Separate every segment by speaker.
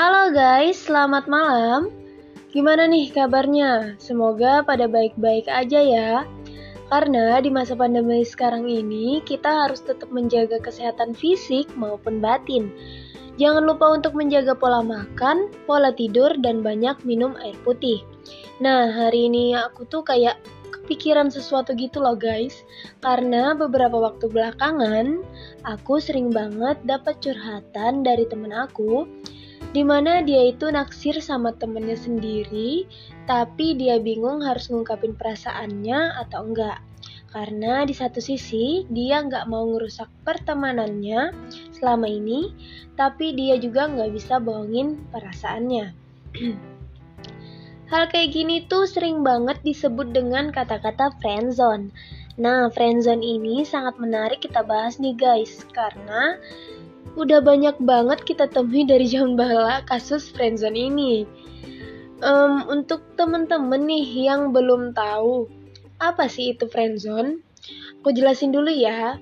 Speaker 1: Halo guys, selamat malam. Gimana nih kabarnya? Semoga pada baik-baik aja ya. Karena di masa pandemi sekarang ini, kita harus tetap menjaga kesehatan fisik maupun batin. Jangan lupa untuk menjaga pola makan, pola tidur, dan banyak minum air putih. Nah, hari ini aku tuh kayak kepikiran sesuatu gitu loh guys. Karena beberapa waktu belakangan, aku sering banget dapat curhatan dari temen aku di mana dia itu naksir sama temennya sendiri, tapi dia bingung harus ngungkapin perasaannya atau enggak. Karena di satu sisi dia nggak mau ngerusak pertemanannya selama ini, tapi dia juga nggak bisa bohongin perasaannya. Hal kayak gini tuh sering banget disebut dengan kata-kata friendzone. Nah, friendzone ini sangat menarik kita bahas nih guys, karena udah banyak banget kita temui dari zaman bala kasus friendzone ini. Um, untuk temen-temen nih yang belum tahu apa sih itu friendzone, aku jelasin dulu ya.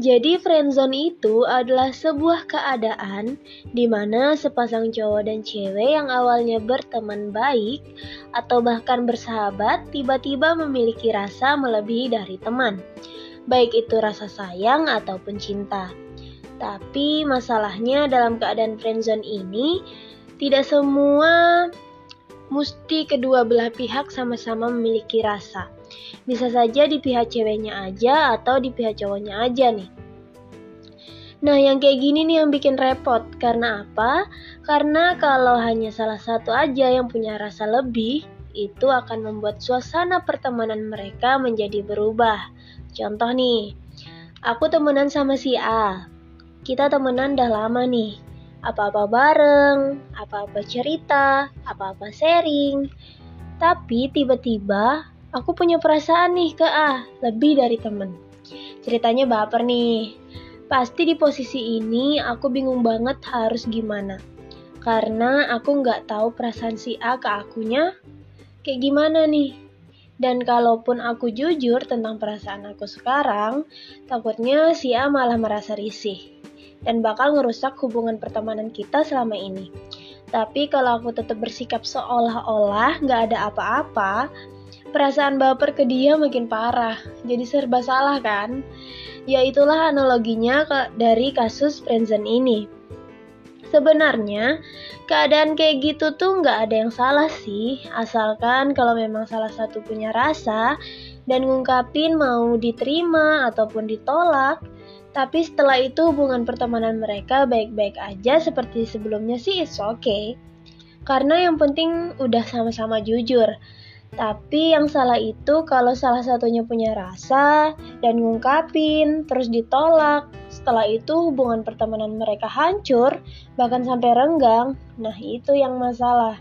Speaker 1: Jadi friendzone itu adalah sebuah keadaan di mana sepasang cowok dan cewek yang awalnya berteman baik atau bahkan bersahabat tiba-tiba memiliki rasa melebihi dari teman. Baik itu rasa sayang ataupun cinta. Tapi masalahnya dalam keadaan friendzone ini tidak semua mesti kedua belah pihak sama-sama memiliki rasa. Bisa saja di pihak ceweknya aja atau di pihak cowoknya aja nih. Nah, yang kayak gini nih yang bikin repot. Karena apa? Karena kalau hanya salah satu aja yang punya rasa lebih, itu akan membuat suasana pertemanan mereka menjadi berubah. Contoh nih, aku temenan sama si A, kita temenan dah lama nih. Apa-apa bareng, apa-apa cerita, apa-apa sharing. Tapi tiba-tiba aku punya perasaan nih ke A, lebih dari temen. Ceritanya baper nih. Pasti di posisi ini aku bingung banget harus gimana. Karena aku nggak tahu perasaan si A ke akunya kayak gimana nih. Dan kalaupun aku jujur tentang perasaan aku sekarang, takutnya si A malah merasa risih dan bakal ngerusak hubungan pertemanan kita selama ini. Tapi kalau aku tetap bersikap seolah-olah nggak ada apa-apa, perasaan baper ke dia makin parah. Jadi serba salah kan? Ya itulah analoginya dari kasus friendzone ini. Sebenarnya keadaan kayak gitu tuh nggak ada yang salah sih, asalkan kalau memang salah satu punya rasa dan ngungkapin mau diterima ataupun ditolak, tapi setelah itu hubungan pertemanan mereka baik-baik aja seperti sebelumnya sih it's okay. Karena yang penting udah sama-sama jujur. Tapi yang salah itu kalau salah satunya punya rasa dan ngungkapin terus ditolak. Setelah itu hubungan pertemanan mereka hancur bahkan sampai renggang. Nah itu yang masalah.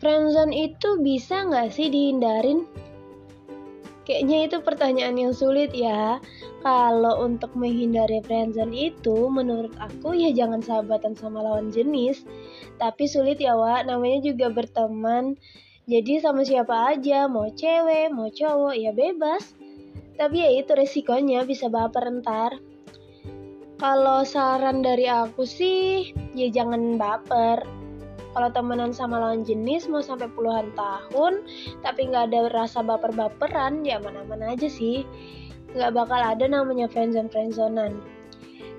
Speaker 1: Friendzone itu bisa nggak sih dihindarin? Kayaknya itu pertanyaan yang sulit ya. Kalau untuk menghindari friendzone itu, menurut aku ya jangan sahabatan sama lawan jenis. Tapi sulit ya, Wak. Namanya juga berteman. Jadi sama siapa aja, mau cewek, mau cowok, ya bebas. Tapi ya itu resikonya bisa baper ntar. Kalau saran dari aku sih, ya jangan baper kalau temenan sama lawan jenis mau sampai puluhan tahun tapi nggak ada rasa baper-baperan ya mana-mana aja sih. Nggak bakal ada namanya friendzone friendzonan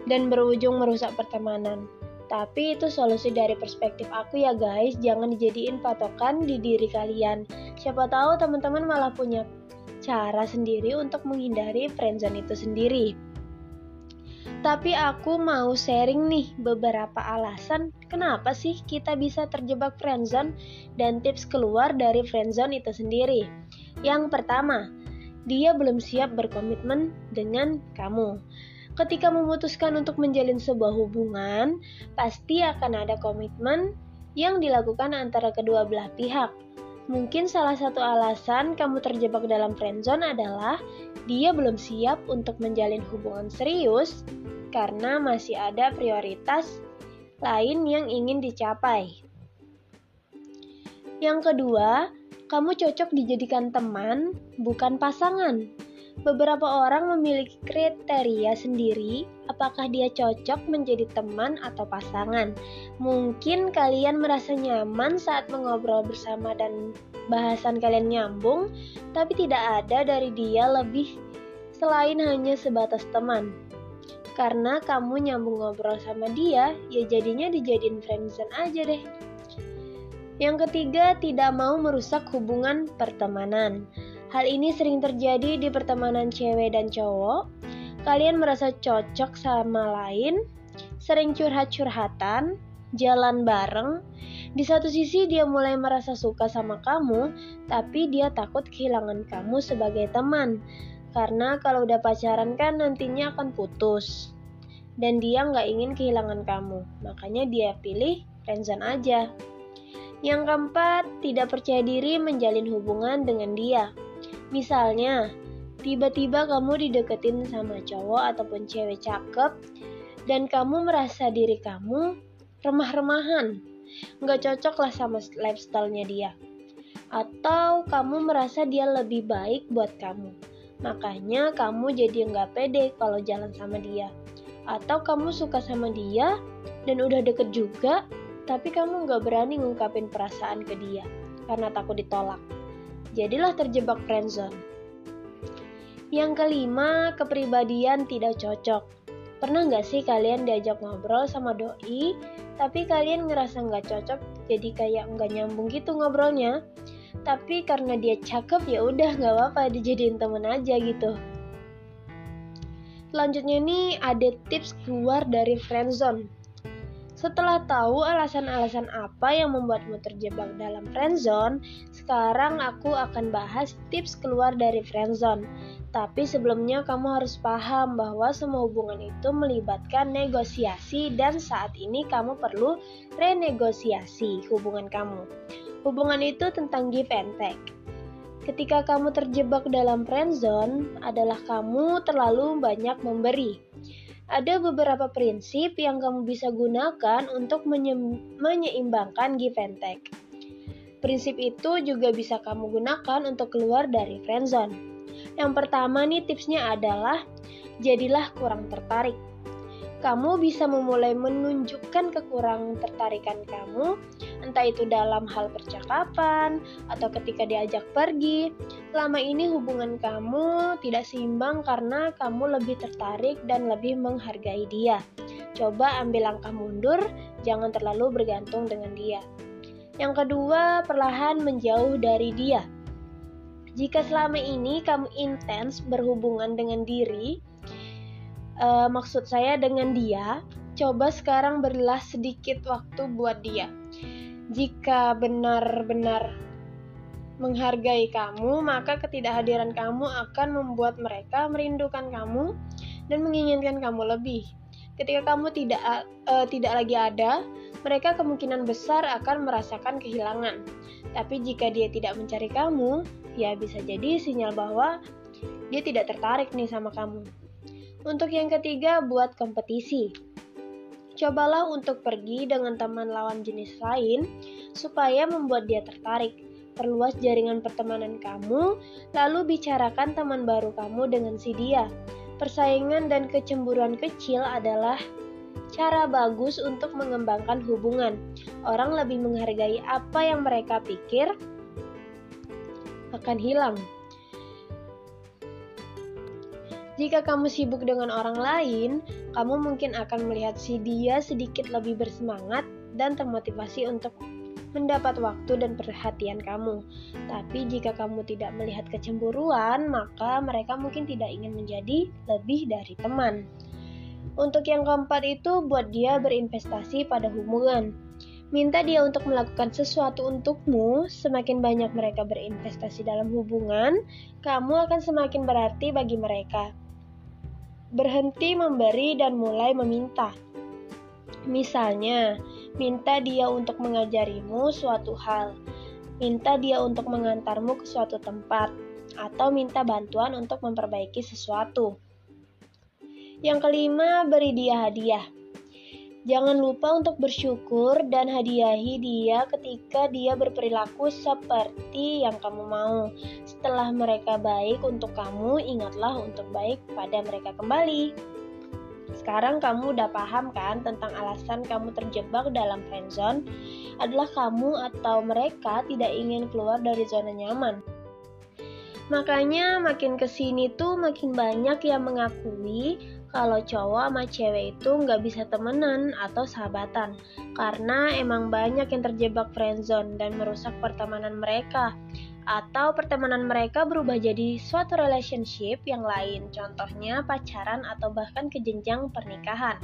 Speaker 1: dan berujung merusak pertemanan. Tapi itu solusi dari perspektif aku ya guys. Jangan dijadiin patokan di diri kalian. Siapa tahu teman-teman malah punya cara sendiri untuk menghindari friendzone itu sendiri tapi aku mau sharing nih beberapa alasan kenapa sih kita bisa terjebak friendzone dan tips keluar dari friendzone itu sendiri. Yang pertama, dia belum siap berkomitmen dengan kamu. Ketika memutuskan untuk menjalin sebuah hubungan, pasti akan ada komitmen yang dilakukan antara kedua belah pihak. Mungkin salah satu alasan kamu terjebak dalam friendzone adalah dia belum siap untuk menjalin hubungan serius karena masih ada prioritas lain yang ingin dicapai. Yang kedua, kamu cocok dijadikan teman, bukan pasangan. Beberapa orang memiliki kriteria sendiri apakah dia cocok menjadi teman atau pasangan. Mungkin kalian merasa nyaman saat mengobrol bersama dan bahasan kalian nyambung, tapi tidak ada dari dia lebih selain hanya sebatas teman. Karena kamu nyambung ngobrol sama dia, ya jadinya dijadiin friendzone aja deh. Yang ketiga, tidak mau merusak hubungan pertemanan. Hal ini sering terjadi di pertemanan cewek dan cowok. Kalian merasa cocok sama lain, sering curhat-curhatan, jalan bareng. Di satu sisi dia mulai merasa suka sama kamu, tapi dia takut kehilangan kamu sebagai teman. Karena kalau udah pacaran kan nantinya akan putus. Dan dia nggak ingin kehilangan kamu, makanya dia pilih friendzone aja. Yang keempat, tidak percaya diri menjalin hubungan dengan dia. Misalnya, tiba-tiba kamu dideketin sama cowok ataupun cewek cakep dan kamu merasa diri kamu remah-remahan, nggak cocok lah sama lifestyle-nya dia. Atau kamu merasa dia lebih baik buat kamu, makanya kamu jadi nggak pede kalau jalan sama dia. Atau kamu suka sama dia dan udah deket juga, tapi kamu nggak berani ngungkapin perasaan ke dia karena takut ditolak jadilah terjebak friendzone. Yang kelima, kepribadian tidak cocok. Pernah nggak sih kalian diajak ngobrol sama doi, tapi kalian ngerasa nggak cocok, jadi kayak nggak nyambung gitu ngobrolnya. Tapi karena dia cakep ya udah nggak apa-apa dijadiin temen aja gitu. Selanjutnya nih ada tips keluar dari friendzone. Setelah tahu alasan-alasan apa yang membuatmu terjebak dalam friendzone, sekarang aku akan bahas tips keluar dari friendzone. Tapi sebelumnya kamu harus paham bahwa semua hubungan itu melibatkan negosiasi dan saat ini kamu perlu renegosiasi hubungan kamu. Hubungan itu tentang give and take. Ketika kamu terjebak dalam friendzone adalah kamu terlalu banyak memberi ada beberapa prinsip yang kamu bisa gunakan untuk menyeimbangkan give and take. Prinsip itu juga bisa kamu gunakan untuk keluar dari friendzone. Yang pertama nih tipsnya adalah jadilah kurang tertarik kamu bisa memulai menunjukkan kekurang tertarikan kamu, entah itu dalam hal percakapan atau ketika diajak pergi. Selama ini hubungan kamu tidak seimbang karena kamu lebih tertarik dan lebih menghargai dia. Coba ambil langkah mundur, jangan terlalu bergantung dengan dia. Yang kedua, perlahan menjauh dari dia. Jika selama ini kamu intens berhubungan dengan diri, uh, maksud saya dengan dia, coba sekarang berilah sedikit waktu buat dia. Jika benar-benar menghargai kamu, maka ketidakhadiran kamu akan membuat mereka merindukan kamu dan menginginkan kamu lebih. Ketika kamu tidak uh, tidak lagi ada, mereka kemungkinan besar akan merasakan kehilangan. Tapi jika dia tidak mencari kamu, ya bisa jadi sinyal bahwa dia tidak tertarik nih sama kamu. Untuk yang ketiga, buat kompetisi. Cobalah untuk pergi dengan teman lawan jenis lain supaya membuat dia tertarik. Perluas jaringan pertemanan kamu, lalu bicarakan teman baru kamu dengan si dia. Persaingan dan kecemburuan kecil adalah cara bagus untuk mengembangkan hubungan. Orang lebih menghargai apa yang mereka pikir akan hilang. Jika kamu sibuk dengan orang lain, kamu mungkin akan melihat si dia sedikit lebih bersemangat dan termotivasi untuk mendapat waktu dan perhatian kamu. Tapi jika kamu tidak melihat kecemburuan, maka mereka mungkin tidak ingin menjadi lebih dari teman. Untuk yang keempat itu buat dia berinvestasi pada hubungan. Minta dia untuk melakukan sesuatu untukmu, semakin banyak mereka berinvestasi dalam hubungan, kamu akan semakin berarti bagi mereka berhenti memberi dan mulai meminta. Misalnya, minta dia untuk mengajarimu suatu hal, minta dia untuk mengantarmu ke suatu tempat, atau minta bantuan untuk memperbaiki sesuatu. Yang kelima, beri dia hadiah. Jangan lupa untuk bersyukur dan hadiahi dia ketika dia berperilaku seperti yang kamu mau. Setelah mereka baik untuk kamu, ingatlah untuk baik pada mereka kembali. Sekarang kamu udah paham kan tentang alasan kamu terjebak dalam friendzone? Adalah kamu atau mereka tidak ingin keluar dari zona nyaman. Makanya makin ke sini tuh makin banyak yang mengakui kalau cowok sama cewek itu nggak bisa temenan atau sahabatan karena emang banyak yang terjebak friendzone dan merusak pertemanan mereka. Atau pertemanan mereka berubah jadi suatu relationship yang lain contohnya pacaran atau bahkan ke jenjang pernikahan.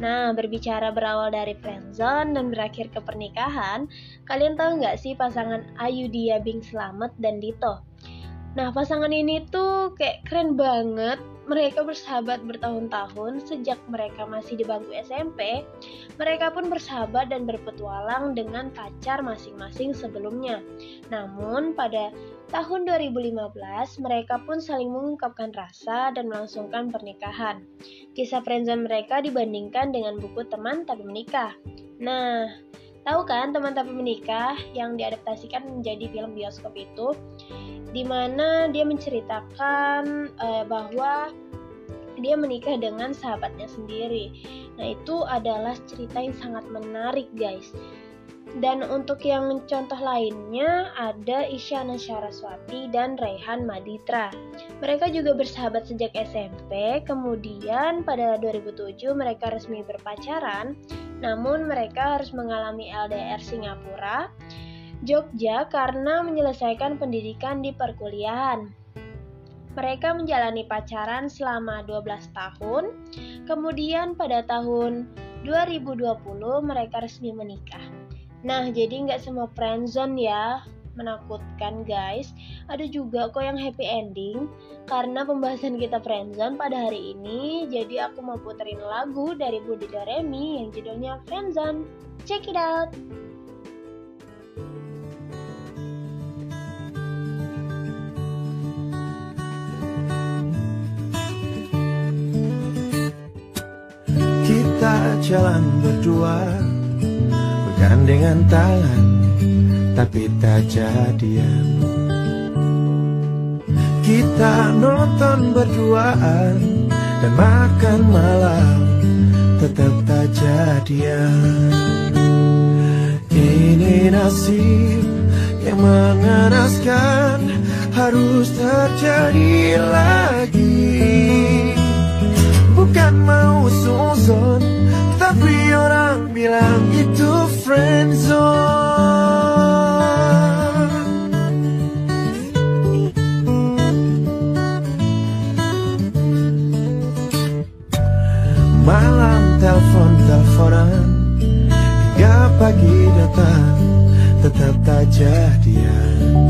Speaker 1: Nah berbicara berawal dari friendzone dan berakhir ke pernikahan kalian tahu nggak sih pasangan Ayu Dia Bing Slamet dan Dito? Nah, pasangan ini tuh kayak keren banget. Mereka bersahabat bertahun-tahun sejak mereka masih di bangku SMP. Mereka pun bersahabat dan berpetualang dengan pacar masing-masing sebelumnya. Namun, pada tahun 2015, mereka pun saling mengungkapkan rasa dan melangsungkan pernikahan. Kisah friendzone mereka dibandingkan dengan buku teman tapi menikah. Nah, tahu kan teman tapi menikah yang diadaptasikan menjadi film bioskop itu? Di mana dia menceritakan uh, bahwa dia menikah dengan sahabatnya sendiri. Nah, itu adalah cerita yang sangat menarik, guys. Dan untuk yang contoh lainnya ada Isyana Syaraswati dan Rehan Maditra. Mereka juga bersahabat sejak SMP, kemudian pada 2007 mereka resmi berpacaran, namun mereka harus mengalami LDR Singapura Jogja karena menyelesaikan pendidikan di perkuliahan. Mereka menjalani pacaran selama 12 tahun, kemudian pada tahun 2020 mereka resmi menikah. Nah, jadi nggak semua friendzone ya, menakutkan guys. Ada juga kok yang happy ending karena pembahasan kita friendzone pada hari ini. Jadi aku mau puterin lagu dari Budi Doremi yang judulnya Friendzone. Check it out.
Speaker 2: Jalan berdua. Bergandengan tangan Tapi tak jadian Kita nonton berduaan Dan makan malam Tetap tak jadian Ini nasib yang mengenaskan Harus terjadi lagi. Bukan mau susun tapi orang bilang itu friendzone Malam telepon-teleponan Hingga pagi datang Tetap tak jadian.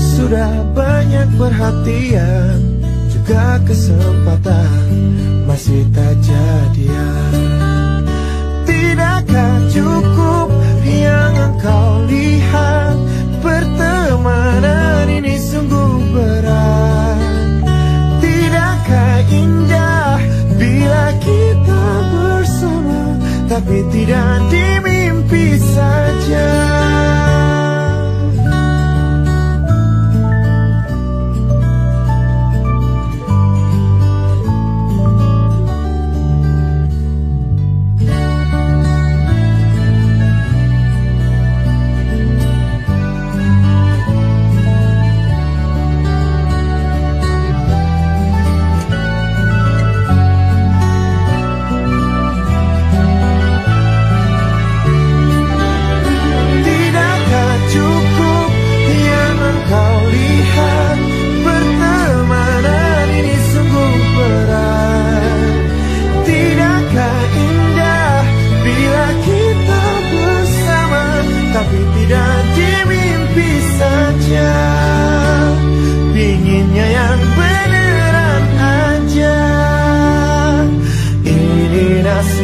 Speaker 2: Sudah banyak perhatian Juga kesempatan masih tak jadian. Tidakkah cukup yang engkau lihat? Pertemanan ini sungguh berat. Tidakkah indah bila kita bersama? Tapi tidak di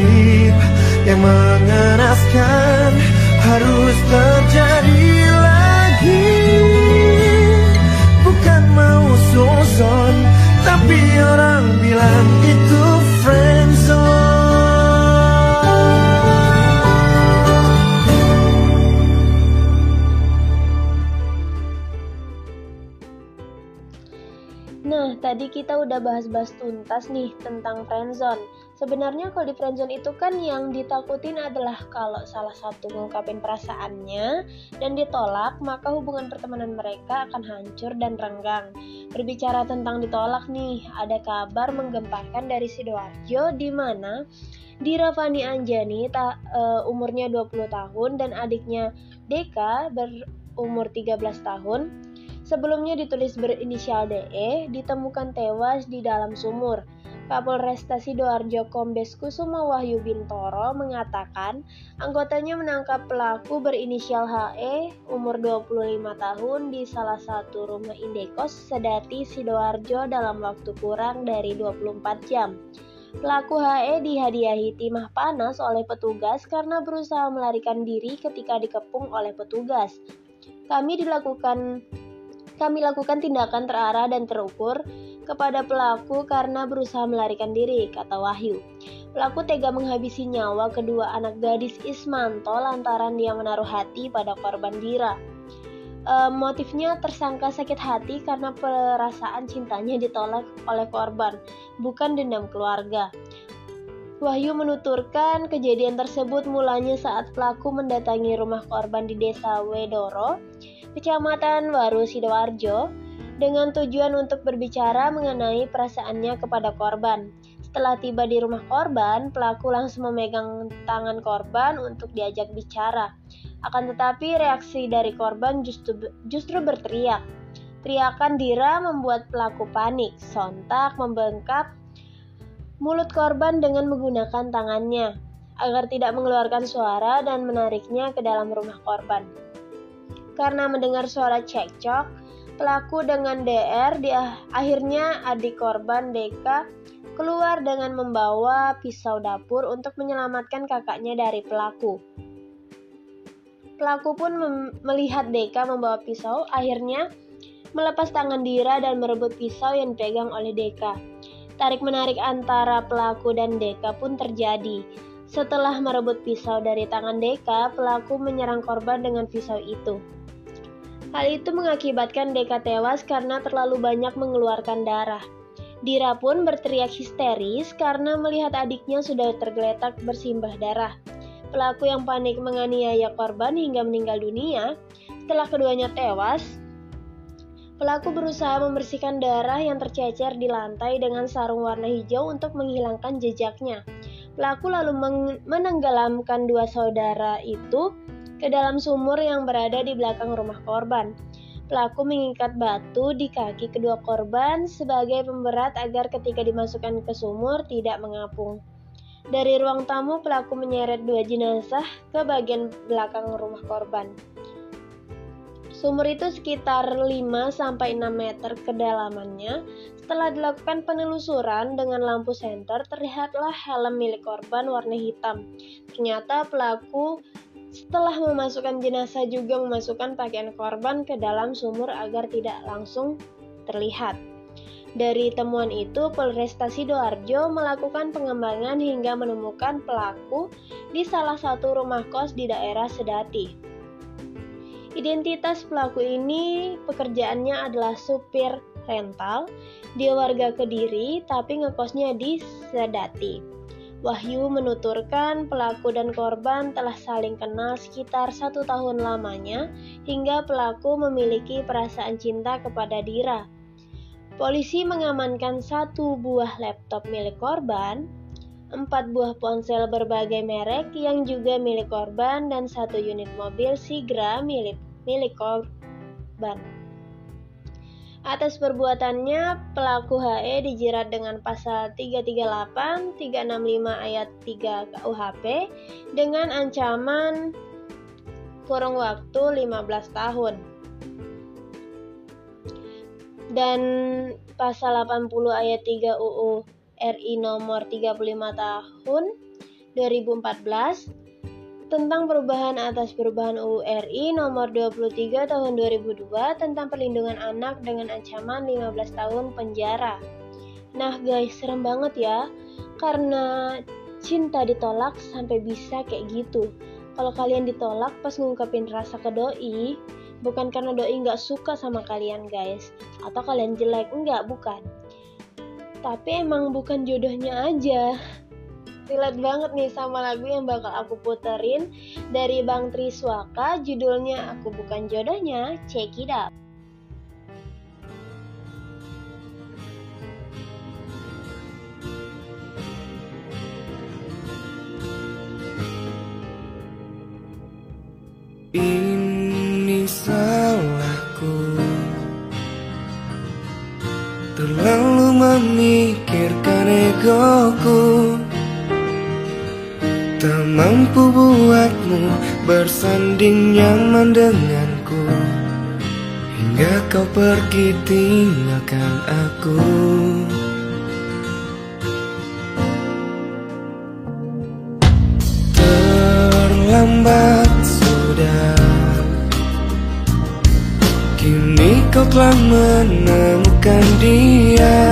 Speaker 2: nasib yang mengenaskan harus terjadi lagi Bukan mau suzon tapi orang bilang itu friendzone Nah,
Speaker 1: tadi kita udah bahas-bahas tuntas nih tentang friendzone. Sebenarnya kalau di friendzone itu kan yang ditakutin adalah kalau salah satu mengungkapin perasaannya dan ditolak, maka hubungan pertemanan mereka akan hancur dan renggang. Berbicara tentang ditolak nih, ada kabar menggemparkan dari Sidoarjo di mana Dira Fani Anjani ta, uh, umurnya 20 tahun dan adiknya Deka berumur 13 tahun sebelumnya ditulis berinisial DE, ditemukan tewas di dalam sumur. Kapolresta Sidoarjo Kombes Kusuma Wahyu Bintoro mengatakan anggotanya menangkap pelaku berinisial HE umur 25 tahun di salah satu rumah indekos Sedati Sidoarjo dalam waktu kurang dari 24 jam. Pelaku HE dihadiahi timah panas oleh petugas karena berusaha melarikan diri ketika dikepung oleh petugas. Kami dilakukan kami lakukan tindakan terarah dan terukur kepada pelaku karena berusaha melarikan diri, kata Wahyu. Pelaku tega menghabisi nyawa kedua anak gadis Ismanto lantaran dia menaruh hati pada korban Dira. E, motifnya tersangka sakit hati karena perasaan cintanya ditolak oleh korban, bukan dendam keluarga. Wahyu menuturkan kejadian tersebut mulanya saat pelaku mendatangi rumah korban di desa Wedoro Kecamatan Waru Sidoarjo dengan tujuan untuk berbicara mengenai perasaannya kepada korban. Setelah tiba di rumah korban, pelaku langsung memegang tangan korban untuk diajak bicara. Akan tetapi reaksi dari korban justru, justru berteriak. Teriakan Dira membuat pelaku panik, sontak membengkap mulut korban dengan menggunakan tangannya agar tidak mengeluarkan suara dan menariknya ke dalam rumah korban. Karena mendengar suara cekcok, pelaku dengan DR di akhirnya adik korban Deka keluar dengan membawa pisau dapur untuk menyelamatkan kakaknya dari pelaku. Pelaku pun melihat Deka membawa pisau, akhirnya melepas tangan Dira dan merebut pisau yang dipegang oleh Deka. Tarik-menarik antara pelaku dan Deka pun terjadi. Setelah merebut pisau dari tangan Deka, pelaku menyerang korban dengan pisau itu. Hal itu mengakibatkan Deka tewas karena terlalu banyak mengeluarkan darah. Dira pun berteriak histeris karena melihat adiknya sudah tergeletak bersimbah darah. Pelaku yang panik menganiaya korban hingga meninggal dunia. Setelah keduanya tewas, pelaku berusaha membersihkan darah yang tercecer di lantai dengan sarung warna hijau untuk menghilangkan jejaknya. Pelaku lalu menenggelamkan dua saudara itu ke dalam sumur yang berada di belakang rumah korban. Pelaku mengikat batu di kaki kedua korban sebagai pemberat agar ketika dimasukkan ke sumur tidak mengapung. Dari ruang tamu, pelaku menyeret dua jenazah ke bagian belakang rumah korban. Sumur itu sekitar 5-6 meter kedalamannya. Setelah dilakukan penelusuran dengan lampu senter, terlihatlah helm milik korban warna hitam. Ternyata pelaku setelah memasukkan jenazah juga memasukkan pakaian korban ke dalam sumur agar tidak langsung terlihat. Dari temuan itu, Polresta Sidoarjo melakukan pengembangan hingga menemukan pelaku di salah satu rumah kos di daerah Sedati. Identitas pelaku ini pekerjaannya adalah supir rental, dia warga Kediri tapi ngekosnya di Sedati. Wahyu menuturkan pelaku dan korban telah saling kenal sekitar satu tahun lamanya hingga pelaku memiliki perasaan cinta kepada Dira. Polisi mengamankan satu buah laptop milik korban, empat buah ponsel berbagai merek yang juga milik korban, dan satu unit mobil Sigra milik, milik korban. Atas perbuatannya, pelaku HE dijerat dengan pasal 338, 365 ayat 3 KUHP dengan ancaman kurung waktu 15 tahun. Dan pasal 80 ayat 3 UU RI nomor 35 tahun 2014 tentang perubahan atas perubahan UU RI nomor 23 tahun 2002 tentang perlindungan anak dengan ancaman 15 tahun penjara. Nah guys, serem banget ya. Karena cinta ditolak sampai bisa kayak gitu. Kalau kalian ditolak pas ngungkapin rasa ke doi, bukan karena doi nggak suka sama kalian guys, atau kalian jelek, enggak, bukan. tapi emang bukan jodohnya aja. Relate banget nih sama lagu yang bakal aku puterin dari Bang Triswaka, judulnya Aku Bukan Jodohnya, check it out.
Speaker 3: Ini salahku. Terlalu memikirkan egoku mampu buatmu bersanding nyaman denganku Hingga kau pergi tinggalkan aku. Terlambat Kini kau telah menemukan dia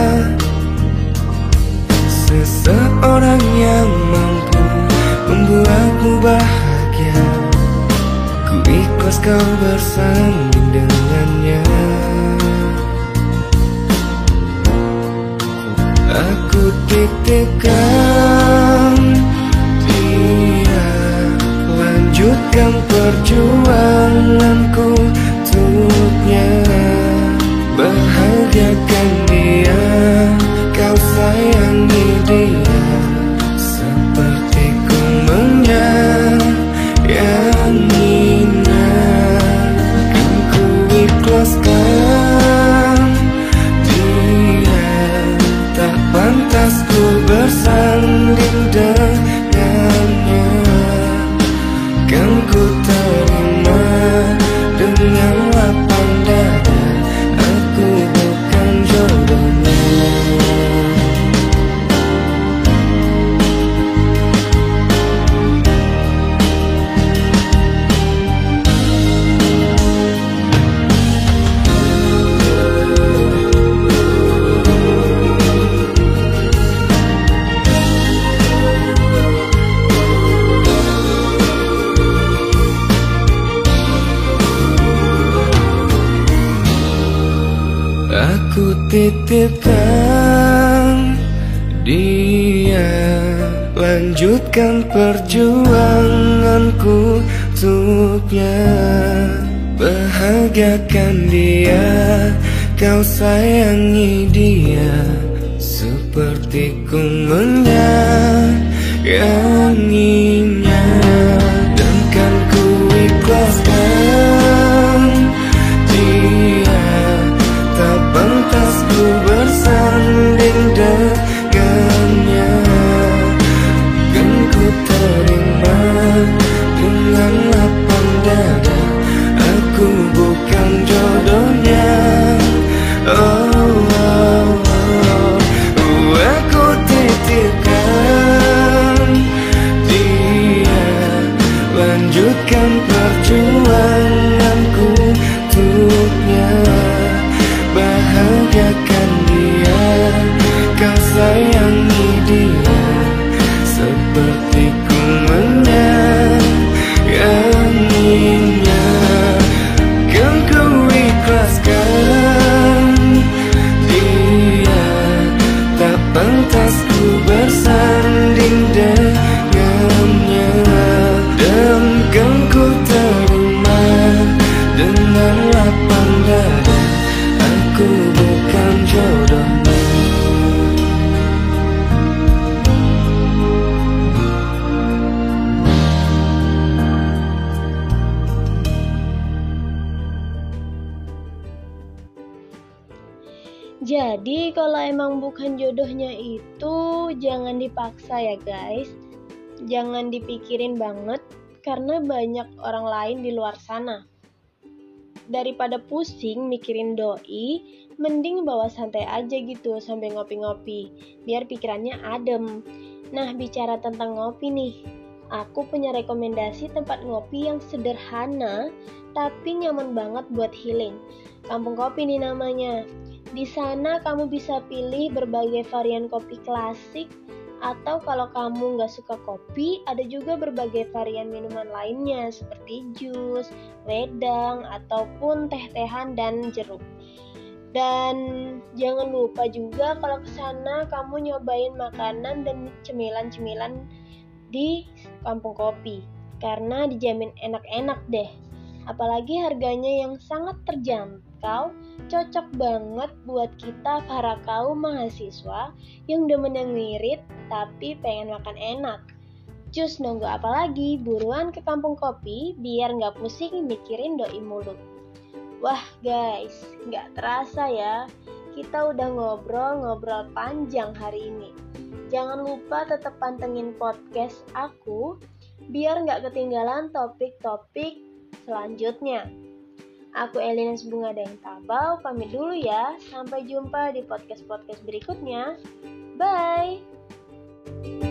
Speaker 3: ikhlas kau bersanding dengannya. Aku titipkan dia Lanjutkan perjuanganku untuknya. Bahagiakan dia Kau sayangi dia bersanding dengannya untuknya. Bahagiakan dia Kau sayangi dia. Seperti ku menyayanginya Dan kan ku ikhlaskan
Speaker 1: kalau emang bukan jodohnya itu jangan dipaksa ya guys. Jangan dipikirin banget karena banyak orang lain di luar sana. Daripada pusing mikirin doi, mending bawa santai aja gitu sambil ngopi-ngopi, biar pikirannya adem. Nah, bicara tentang ngopi nih, aku punya rekomendasi tempat ngopi yang sederhana tapi nyaman banget buat healing. Kampung Kopi nih namanya. Di sana kamu bisa pilih berbagai varian kopi klasik atau kalau kamu nggak suka kopi, ada juga berbagai varian minuman lainnya seperti jus, wedang, ataupun teh-tehan dan jeruk. Dan jangan lupa juga kalau ke sana kamu nyobain makanan dan cemilan-cemilan di Kampung Kopi karena dijamin enak-enak deh. Apalagi harganya yang sangat terjangkau, cocok banget buat kita para kaum mahasiswa yang demen yang ngirit tapi pengen makan enak. Cus nunggu apa lagi? Buruan ke kampung kopi biar nggak pusing mikirin doi mulut. Wah guys, nggak terasa ya, kita udah ngobrol-ngobrol panjang hari ini. Jangan lupa tetap pantengin podcast aku biar nggak ketinggalan topik-topik selanjutnya. Aku Elina Bunga dan Tabau pamit dulu ya. Sampai jumpa di podcast-podcast berikutnya. Bye.